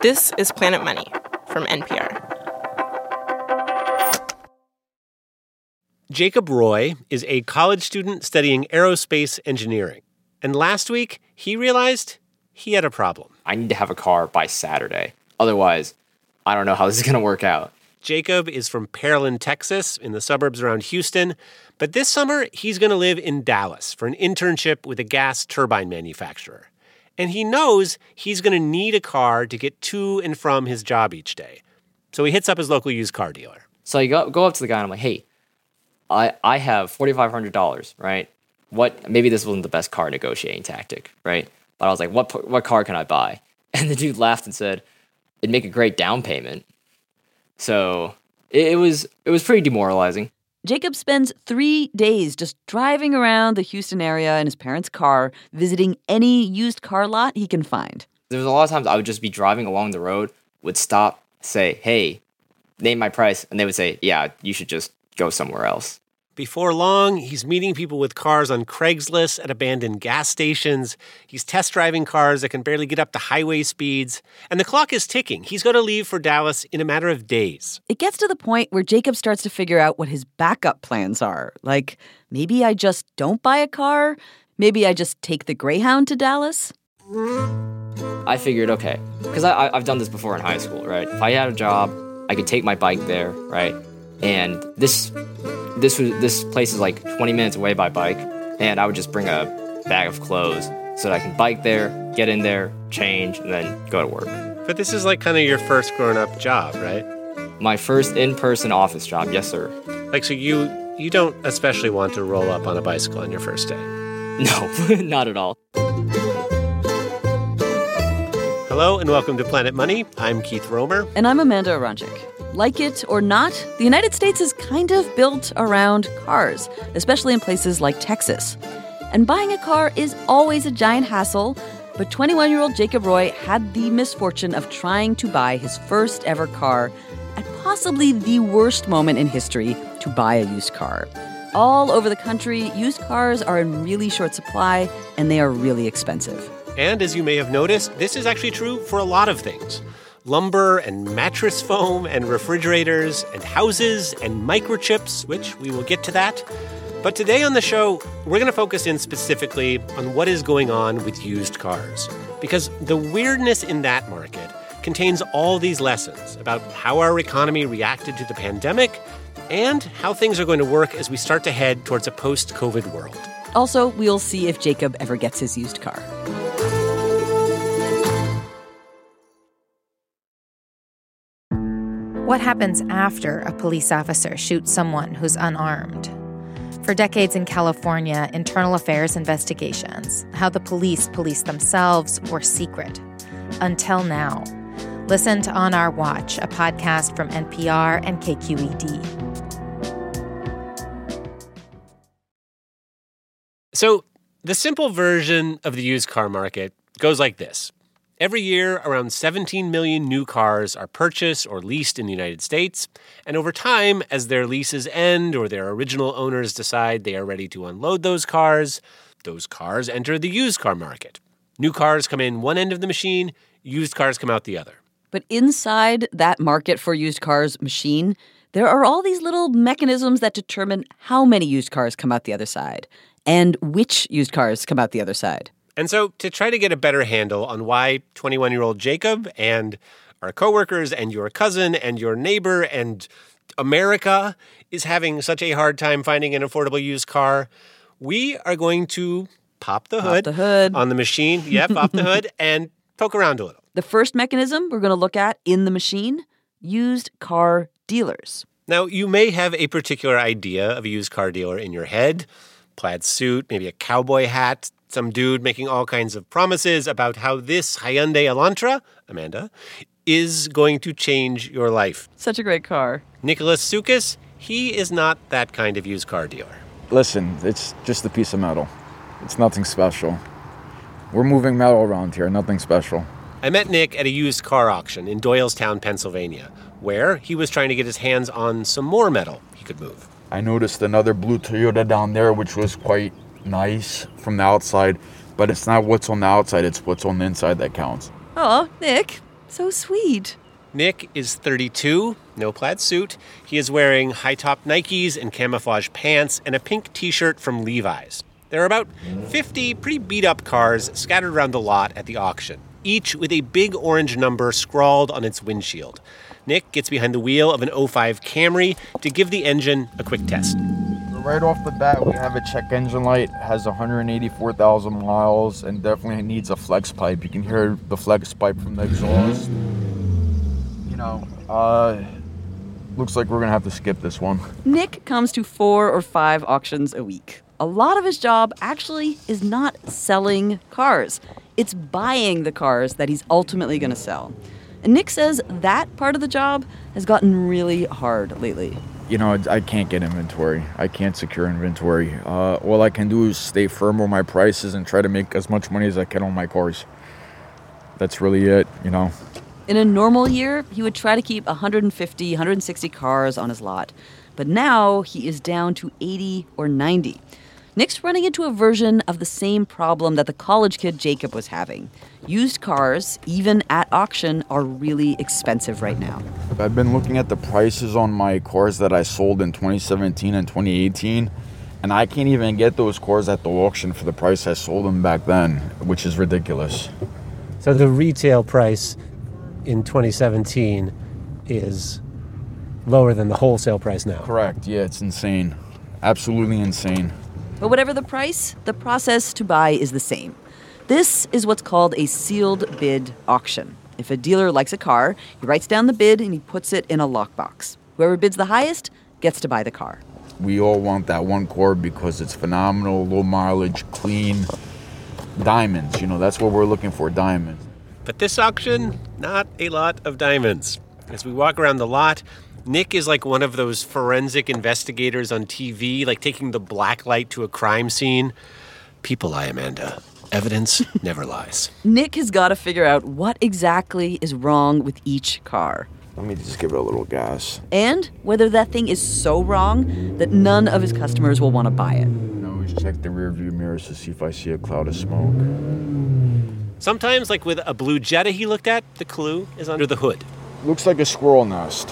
This is Planet Money from NPR. Jacob Roy is a college student studying aerospace engineering. And last week, he realized he had a problem. I need to have a car by Saturday. Otherwise, I don't know how this is going to work out. Jacob is from Pearland, Texas, in the suburbs around Houston. But this summer, he's going to live in Dallas for an internship with a gas turbine manufacturer. And he knows he's going to need a car to get to and from his job each day. So he hits up his local used car dealer. So I go, go up to the guy and I'm like, hey, I, I have $4,500, right? What, maybe this wasn't the best car negotiating tactic, right? But I was like, what, what car can I buy? And the dude laughed and said, it'd make a great down payment. So it, it was, it was pretty demoralizing. Jacob spends three days just driving around the Houston area in his parents' car, visiting any used car lot he can find. There was a lot of times I would just be driving along the road, would stop, say, hey, name my price. And they would say, yeah, you should just go somewhere else. Before long, he's meeting people with cars on Craigslist at abandoned gas stations. He's test driving cars that can barely get up to highway speeds. And the clock is ticking. He's going to leave for Dallas in a matter of days. It gets to the point where Jacob starts to figure out what his backup plans are. Like, maybe I just don't buy a car? Maybe I just take the Greyhound to Dallas? I figured, okay, because I, I've done this before in high school, right? If I had a job, I could take my bike there, right? And this this was this place is like 20 minutes away by bike, and I would just bring a bag of clothes so that I can bike there, get in there, change, and then go to work. But this is like kind of your first grown-up job, right? My first in-person office job, yes, sir. Like so you you don't especially want to roll up on a bicycle on your first day. No, not at all. Hello and welcome to Planet Money. I'm Keith Romer. And I'm Amanda Aronczyk. Like it or not, the United States is kind of built around cars, especially in places like Texas. And buying a car is always a giant hassle, but 21 year old Jacob Roy had the misfortune of trying to buy his first ever car at possibly the worst moment in history to buy a used car. All over the country, used cars are in really short supply and they are really expensive. And as you may have noticed, this is actually true for a lot of things lumber and mattress foam and refrigerators and houses and microchips, which we will get to that. But today on the show, we're going to focus in specifically on what is going on with used cars. Because the weirdness in that market contains all these lessons about how our economy reacted to the pandemic and how things are going to work as we start to head towards a post COVID world. Also, we'll see if Jacob ever gets his used car. What happens after a police officer shoots someone who's unarmed? For decades in California, internal affairs investigations, how the police police themselves, were secret. Until now. Listen to On Our Watch, a podcast from NPR and KQED. So, the simple version of the used car market goes like this Every year, around 17 million new cars are purchased or leased in the United States. And over time, as their leases end or their original owners decide they are ready to unload those cars, those cars enter the used car market. New cars come in one end of the machine, used cars come out the other. But inside that market for used cars machine, there are all these little mechanisms that determine how many used cars come out the other side and which used cars come out the other side. And so, to try to get a better handle on why 21 year old Jacob and our coworkers and your cousin and your neighbor and America is having such a hard time finding an affordable used car, we are going to pop the hood, the hood. on the machine. Yep, pop the hood and poke around a little. The first mechanism we're going to look at in the machine used car dealers. Now, you may have a particular idea of a used car dealer in your head plaid suit, maybe a cowboy hat, some dude making all kinds of promises about how this Hyundai Elantra, Amanda, is going to change your life. Such a great car. Nicholas Sukis, he is not that kind of used car dealer. Listen, it's just a piece of metal. It's nothing special. We're moving metal around here, nothing special. I met Nick at a used car auction in Doylestown, Pennsylvania, where he was trying to get his hands on some more metal he could move. I noticed another blue Toyota down there, which was quite nice from the outside, but it's not what's on the outside, it's what's on the inside that counts. Oh, Nick, So sweet. Nick is 32, no plaid suit. He is wearing high top Nikes and camouflage pants and a pink t shirt from Levi's. There are about 50 pretty beat up cars scattered around the lot at the auction, each with a big orange number scrawled on its windshield. Nick gets behind the wheel of an 05 Camry to give the engine a quick test. Right off the bat, we have a check engine light, has 184,000 miles, and definitely needs a flex pipe. You can hear the flex pipe from the exhaust. You know, uh, looks like we're gonna have to skip this one. Nick comes to four or five auctions a week. A lot of his job actually is not selling cars, it's buying the cars that he's ultimately going to sell. And Nick says that part of the job has gotten really hard lately. You know, I can't get inventory. I can't secure inventory. Uh, all I can do is stay firm on my prices and try to make as much money as I can on my cars. That's really it, you know. In a normal year, he would try to keep 150, 160 cars on his lot. But now he is down to 80 or 90. Nick's running into a version of the same problem that the college kid Jacob was having. Used cars, even at auction, are really expensive right now. I've been looking at the prices on my cars that I sold in 2017 and 2018, and I can't even get those cars at the auction for the price I sold them back then, which is ridiculous. So the retail price in 2017 is lower than the wholesale price now. Correct. Yeah, it's insane. Absolutely insane. But whatever the price, the process to buy is the same. This is what's called a sealed bid auction. If a dealer likes a car, he writes down the bid and he puts it in a lockbox. Whoever bids the highest gets to buy the car. We all want that one car because it's phenomenal, low mileage, clean, diamonds. You know, that's what we're looking for diamonds. But this auction, not a lot of diamonds. As we walk around the lot, Nick is like one of those forensic investigators on TV, like taking the black light to a crime scene. People lie, Amanda. Evidence never lies. Nick has got to figure out what exactly is wrong with each car. Let me just give it a little gas. And whether that thing is so wrong that none of his customers will want to buy it. I always check the rear view mirrors to see if I see a cloud of smoke. Sometimes, like with a blue Jetta he looked at, the clue is under the hood. Looks like a squirrel nest.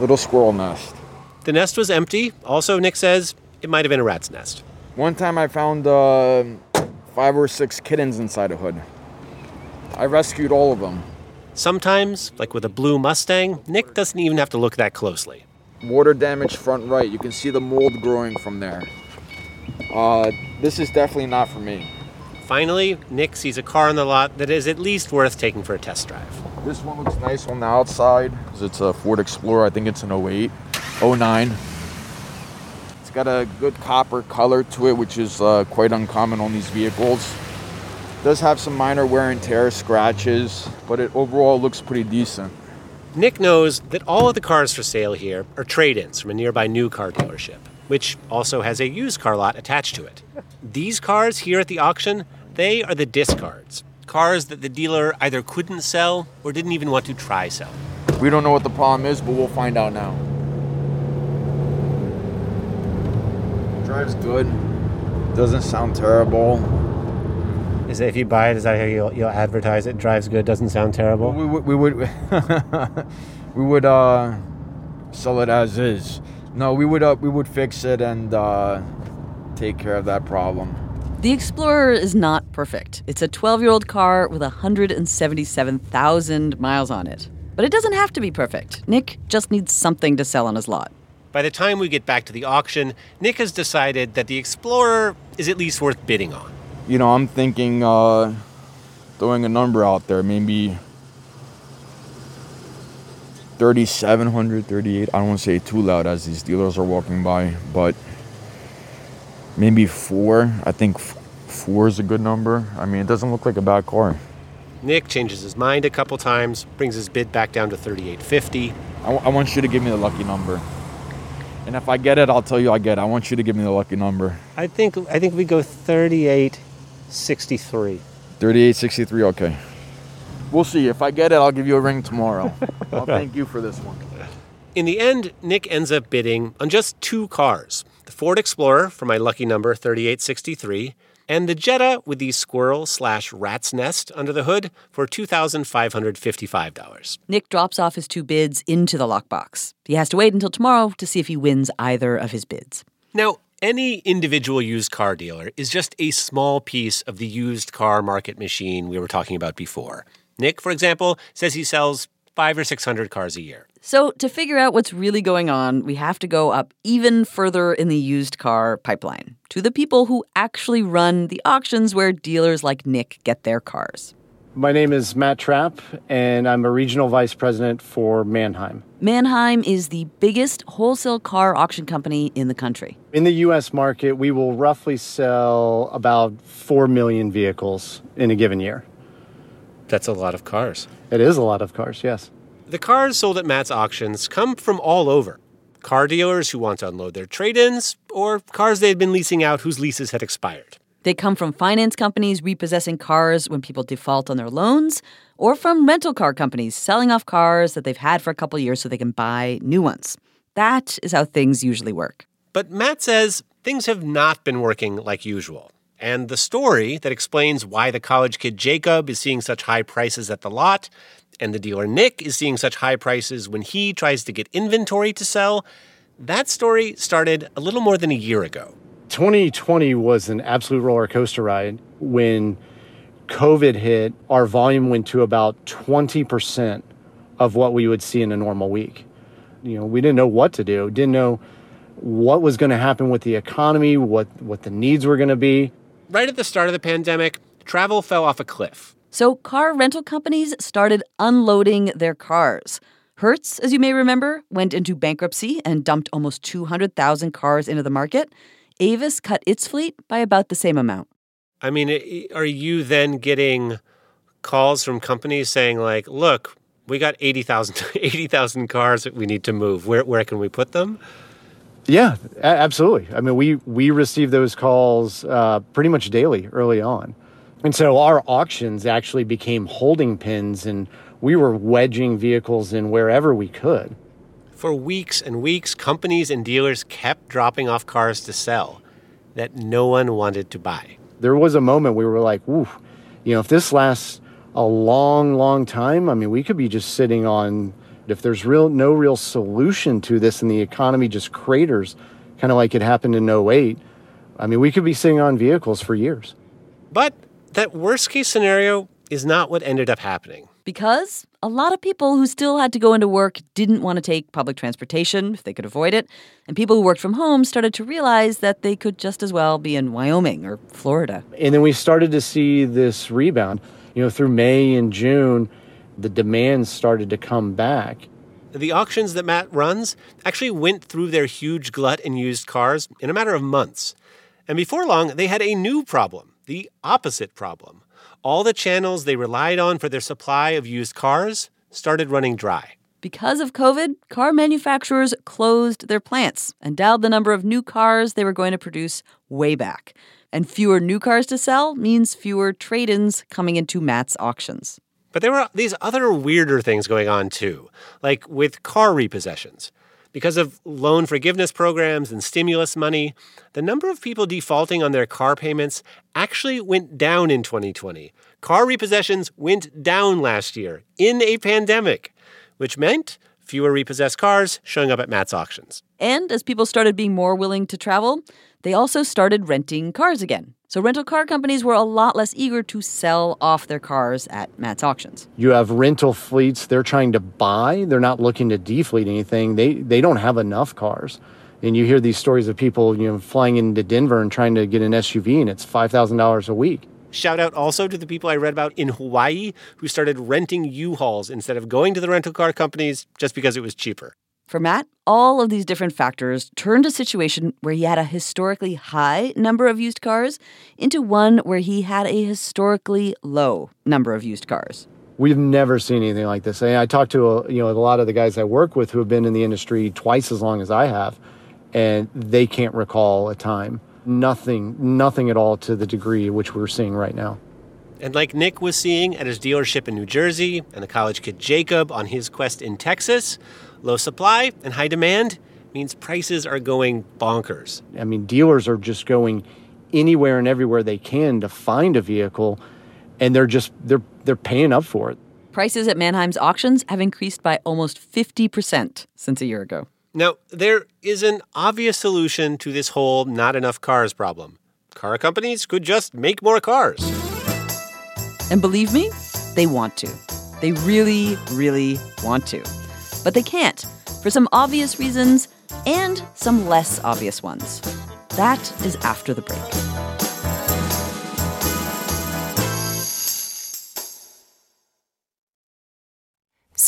Little squirrel nest. The nest was empty. Also, Nick says it might have been a rat's nest. One time I found uh, five or six kittens inside a hood. I rescued all of them. Sometimes, like with a blue Mustang, Nick doesn't even have to look that closely. Water damage front right. You can see the mold growing from there. Uh, this is definitely not for me. Finally, Nick sees a car on the lot that is at least worth taking for a test drive. This one looks nice on the outside. It's a Ford Explorer. I think it's an 08, 09. It's got a good copper color to it, which is uh, quite uncommon on these vehicles. does have some minor wear and tear scratches, but it overall looks pretty decent. Nick knows that all of the cars for sale here are trade ins from a nearby new car dealership, which also has a used car lot attached to it. These cars here at the auction, they are the discards cars that the dealer either couldn't sell or didn't even want to try sell. We don't know what the problem is, but we'll find out now. Drives good. Doesn't sound terrible. Is it if you buy it? Is that how you'll, you'll advertise it? Drives good, doesn't sound terrible. We would we would we would uh, sell it as is. No, we would uh, we would fix it and uh, take care of that problem. The Explorer is not perfect. It's a 12 year old car with 177,000 miles on it. But it doesn't have to be perfect. Nick just needs something to sell on his lot. By the time we get back to the auction, Nick has decided that the Explorer is at least worth bidding on. You know, I'm thinking uh, throwing a number out there, maybe 3,700, 38. I don't want to say too loud as these dealers are walking by, but maybe four. I think four is a good number. I mean, it doesn't look like a bad car. Nick changes his mind a couple times, brings his bid back down to 3850. I, w- I want you to give me the lucky number. And if I get it, I'll tell you I get it. I want you to give me the lucky number. I think I think we go 3863. 3863, okay. We'll see. If I get it, I'll give you a ring tomorrow. I'll thank you for this one. In the end, Nick ends up bidding on just two cars the Ford Explorer for my lucky number 3863 and the Jetta with the squirrel slash rat's nest under the hood for $2,555. Nick drops off his two bids into the lockbox. He has to wait until tomorrow to see if he wins either of his bids. Now, any individual used car dealer is just a small piece of the used car market machine we were talking about before. Nick, for example, says he sells five or 600 cars a year. So, to figure out what's really going on, we have to go up even further in the used car pipeline to the people who actually run the auctions where dealers like Nick get their cars. My name is Matt Trapp, and I'm a regional vice president for Manheim. Manheim is the biggest wholesale car auction company in the country. In the U.S. market, we will roughly sell about 4 million vehicles in a given year. That's a lot of cars. It is a lot of cars, yes. The cars sold at Matt's auctions come from all over car dealers who want to unload their trade ins, or cars they had been leasing out whose leases had expired. They come from finance companies repossessing cars when people default on their loans, or from rental car companies selling off cars that they've had for a couple years so they can buy new ones. That is how things usually work. But Matt says things have not been working like usual. And the story that explains why the college kid Jacob is seeing such high prices at the lot and the dealer Nick is seeing such high prices when he tries to get inventory to sell, that story started a little more than a year ago. 2020 was an absolute roller coaster ride. When COVID hit, our volume went to about 20% of what we would see in a normal week. You know, we didn't know what to do, didn't know what was going to happen with the economy, what, what the needs were going to be. Right at the start of the pandemic, travel fell off a cliff. So car rental companies started unloading their cars. Hertz, as you may remember, went into bankruptcy and dumped almost 200,000 cars into the market. Avis cut its fleet by about the same amount. I mean, are you then getting calls from companies saying, like, look, we got 80,000 80, cars that we need to move. Where, where can we put them? Yeah, absolutely. I mean, we, we received those calls uh, pretty much daily early on. And so our auctions actually became holding pens and we were wedging vehicles in wherever we could. For weeks and weeks, companies and dealers kept dropping off cars to sell that no one wanted to buy. There was a moment we were like, "Ooh, you know, if this lasts a long, long time, I mean, we could be just sitting on if there's real no real solution to this and the economy just craters, kind of like it happened in 08, I mean, we could be sitting on vehicles for years." But that worst case scenario is not what ended up happening. Because a lot of people who still had to go into work didn't want to take public transportation if they could avoid it. And people who worked from home started to realize that they could just as well be in Wyoming or Florida. And then we started to see this rebound. You know, through May and June, the demand started to come back. The auctions that Matt runs actually went through their huge glut in used cars in a matter of months. And before long, they had a new problem the opposite problem. All the channels they relied on for their supply of used cars started running dry. Because of COVID, car manufacturers closed their plants and dialed the number of new cars they were going to produce way back. And fewer new cars to sell means fewer trade ins coming into Matt's auctions. But there were these other weirder things going on too, like with car repossessions. Because of loan forgiveness programs and stimulus money, the number of people defaulting on their car payments actually went down in 2020. Car repossessions went down last year in a pandemic, which meant fewer repossessed cars showing up at Matt's auctions. And as people started being more willing to travel, they also started renting cars again. So rental car companies were a lot less eager to sell off their cars at Matt's auctions. You have rental fleets, they're trying to buy, they're not looking to defleet anything. They they don't have enough cars. And you hear these stories of people, you know, flying into Denver and trying to get an SUV and it's $5,000 a week. Shout out also to the people I read about in Hawaii who started renting U-Hauls instead of going to the rental car companies just because it was cheaper. For Matt, all of these different factors turned a situation where he had a historically high number of used cars into one where he had a historically low number of used cars. We've never seen anything like this. I, I talked to a, you know a lot of the guys I work with who have been in the industry twice as long as I have, and they can't recall a time. Nothing, nothing at all to the degree which we're seeing right now. And like Nick was seeing at his dealership in New Jersey and the college kid Jacob on his quest in Texas, Low supply and high demand means prices are going bonkers. I mean, dealers are just going anywhere and everywhere they can to find a vehicle and they're just they're they're paying up for it. Prices at Manheim's auctions have increased by almost 50% since a year ago. Now, there is an obvious solution to this whole not enough cars problem. Car companies could just make more cars. And believe me, they want to. They really, really want to. But they can't for some obvious reasons and some less obvious ones. That is after the break.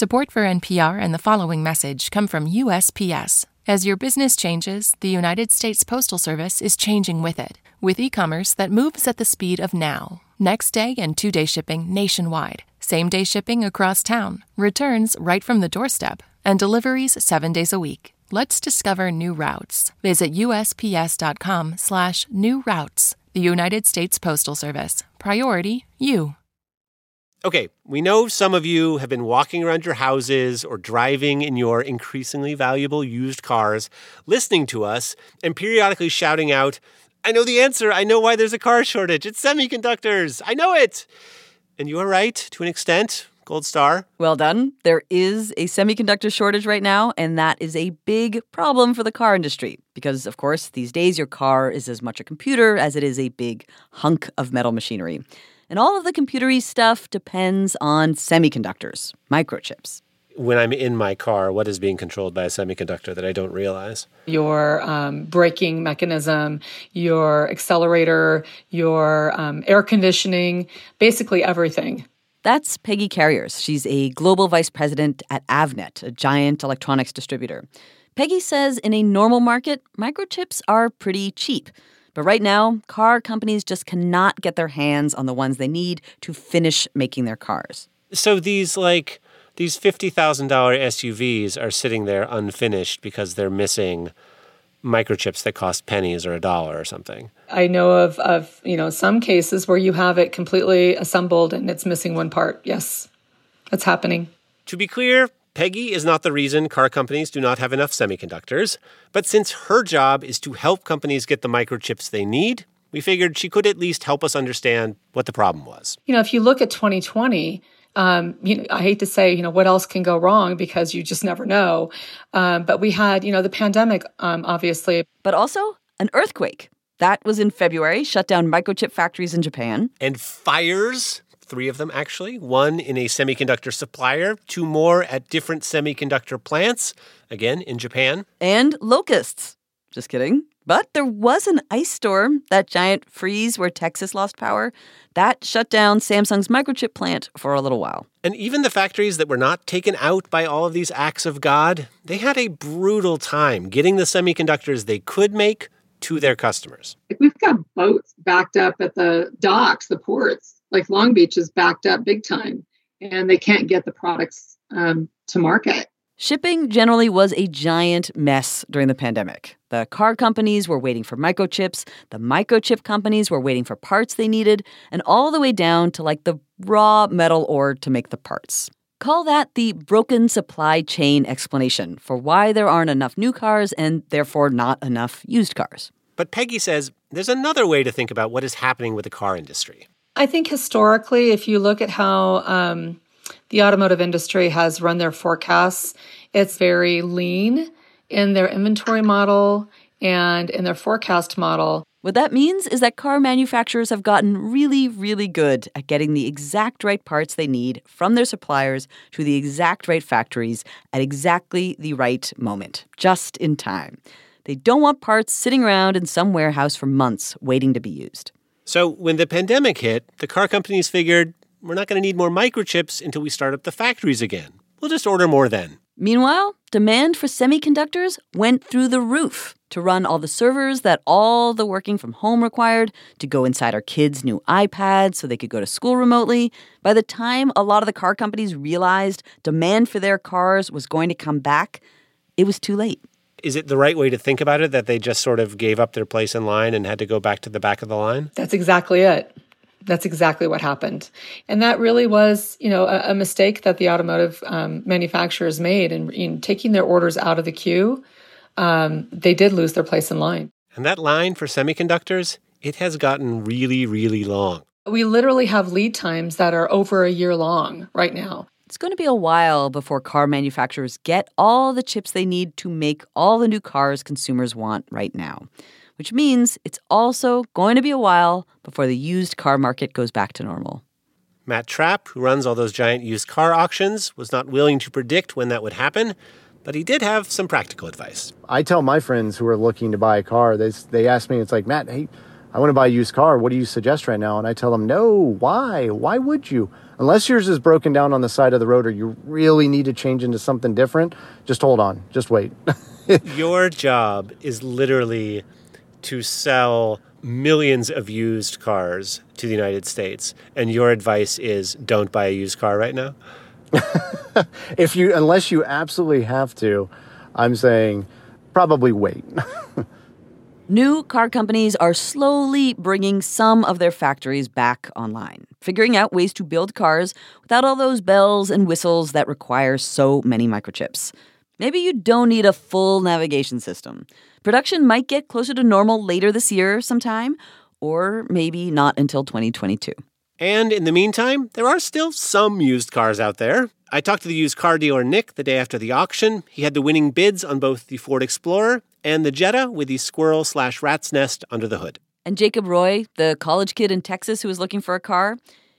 Support for NPR and the following message come from USPS. As your business changes, the United States Postal Service is changing with it, with e commerce that moves at the speed of now. Next day and two day shipping nationwide, same day shipping across town, returns right from the doorstep, and deliveries seven days a week. Let's discover new routes. Visit USPS.com slash new routes. The United States Postal Service. Priority you. Okay, we know some of you have been walking around your houses or driving in your increasingly valuable used cars, listening to us, and periodically shouting out, I know the answer. I know why there's a car shortage. It's semiconductors. I know it. And you are right to an extent. Gold star. Well done. There is a semiconductor shortage right now, and that is a big problem for the car industry because, of course, these days your car is as much a computer as it is a big hunk of metal machinery. And all of the computery stuff depends on semiconductors, microchips. When I'm in my car, what is being controlled by a semiconductor that I don't realize? Your um, braking mechanism, your accelerator, your um, air conditioning, basically everything. That's Peggy Carrieres. She's a global vice president at Avnet, a giant electronics distributor. Peggy says in a normal market, microchips are pretty cheap. But right now, car companies just cannot get their hands on the ones they need to finish making their cars. So these like these $50,000 SUVs are sitting there unfinished because they're missing microchips that cost pennies or a dollar or something. I know of of, you know, some cases where you have it completely assembled and it's missing one part. Yes. That's happening. To be clear, Peggy is not the reason car companies do not have enough semiconductors, but since her job is to help companies get the microchips they need, we figured she could at least help us understand what the problem was. You know, if you look at 2020, um, you know, I hate to say, you know, what else can go wrong because you just never know. Um, but we had, you know, the pandemic, um, obviously. But also an earthquake. That was in February, shut down microchip factories in Japan. And fires three of them actually one in a semiconductor supplier, two more at different semiconductor plants, again in Japan. And locusts. Just kidding. But there was an ice storm, that giant freeze where Texas lost power. That shut down Samsung's microchip plant for a little while. And even the factories that were not taken out by all of these acts of God, they had a brutal time getting the semiconductors they could make to their customers. Like We've got boats backed up at the docks, the ports. Like Long Beach is backed up big time, and they can't get the products um, to market. Shipping generally was a giant mess during the pandemic. The car companies were waiting for microchips, the microchip companies were waiting for parts they needed, and all the way down to like the raw metal ore to make the parts. Call that the broken supply chain explanation for why there aren't enough new cars and therefore not enough used cars. But Peggy says there's another way to think about what is happening with the car industry. I think historically, if you look at how um, the automotive industry has run their forecasts, it's very lean in their inventory model and in their forecast model. What that means is that car manufacturers have gotten really, really good at getting the exact right parts they need from their suppliers to the exact right factories at exactly the right moment, just in time. They don't want parts sitting around in some warehouse for months waiting to be used. So when the pandemic hit, the car companies figured we're not going to need more microchips until we start up the factories again. We'll just order more then. Meanwhile, demand for semiconductors went through the roof to run all the servers that all the working from home required, to go inside our kids' new iPads so they could go to school remotely. By the time a lot of the car companies realized demand for their cars was going to come back, it was too late. Is it the right way to think about it that they just sort of gave up their place in line and had to go back to the back of the line? That's exactly it. That's exactly what happened. And that really was, you know, a, a mistake that the automotive um, manufacturers made in, in, taking their orders out of the queue. Um, they did lose their place in line. And that line for semiconductors it has gotten really, really long. We literally have lead times that are over a year long right now. It's going to be a while before car manufacturers get all the chips they need to make all the new cars consumers want right now, which means it's also going to be a while before the used car market goes back to normal. Matt Trapp, who runs all those giant used car auctions, was not willing to predict when that would happen, but he did have some practical advice. I tell my friends who are looking to buy a car, they, they ask me, it's like, Matt, hey, I want to buy a used car. What do you suggest right now? And I tell them, no, why? Why would you? Unless yours is broken down on the side of the road or you really need to change into something different, just hold on. Just wait. Your job is literally to sell millions of used cars to the United States. And your advice is don't buy a used car right now? if you unless you absolutely have to, I'm saying probably wait. New car companies are slowly bringing some of their factories back online, figuring out ways to build cars without all those bells and whistles that require so many microchips. Maybe you don't need a full navigation system. Production might get closer to normal later this year sometime, or maybe not until 2022. And in the meantime, there are still some used cars out there. I talked to the used car dealer Nick the day after the auction. He had the winning bids on both the Ford Explorer and the Jetta with the squirrel slash rat's nest under the hood. And Jacob Roy, the college kid in Texas who was looking for a car,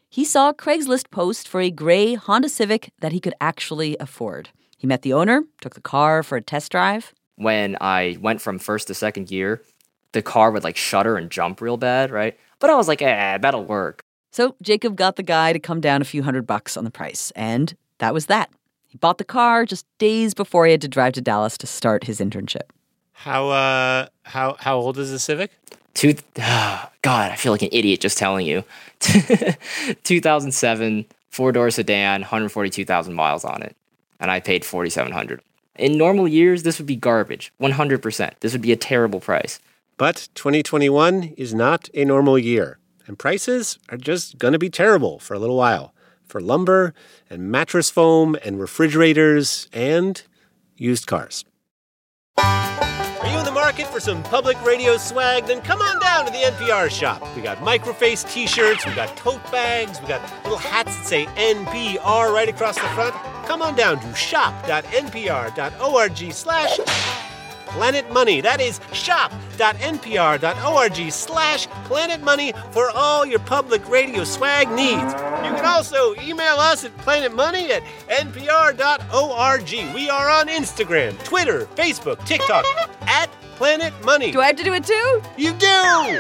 he saw a Craigslist post for a gray Honda Civic that he could actually afford. He met the owner, took the car for a test drive. When I went from first to second gear, the car would like shudder and jump real bad, right? But I was like, eh, that'll work. So Jacob got the guy to come down a few hundred bucks on the price, and that was that. He bought the car just days before he had to drive to Dallas to start his internship. How uh how how old is the Civic? Two, oh, God, I feel like an idiot just telling you. 2007 four door sedan, 142,000 miles on it, and I paid 4,700. In normal years, this would be garbage, 100%. This would be a terrible price. But 2021 is not a normal year, and prices are just going to be terrible for a little while for lumber and mattress foam and refrigerators and used cars. Market for some public radio swag? Then come on down to the NPR shop. We got microface t-shirts, we got tote bags, we got little hats that say NPR right across the front. Come on down to shop.npr.org slash Planet Money. That is shop.npr.org slash Planet Money for all your public radio swag needs. You can also email us at planetmoney at npr.org. We are on Instagram, Twitter, Facebook, TikTok, at Planet Money. Do I have to do it too? You do!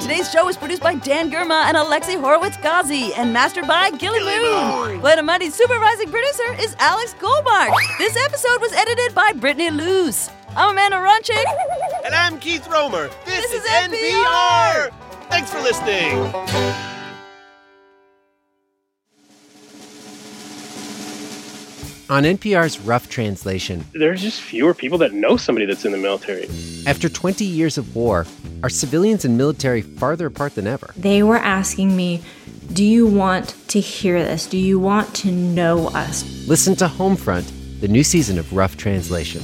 Today's show was produced by Dan Girma and Alexi Horowitz Ghazi and mastered by Gilly Moon. Planet Money's supervising producer is Alex Goldmark. This episode was edited by Brittany Luce. I'm Amanda Aronczyk. And I'm Keith Romer. This, This is, is NPR. NPR. Thanks for listening. On NPR's Rough Translation, There's just fewer people that know somebody that's in the military. after 20 years of war, are civilians and military farther apart than ever? They were asking me, Do you want to hear this? Do you want to know us? Listen to Homefront, the new season of Rough Translation.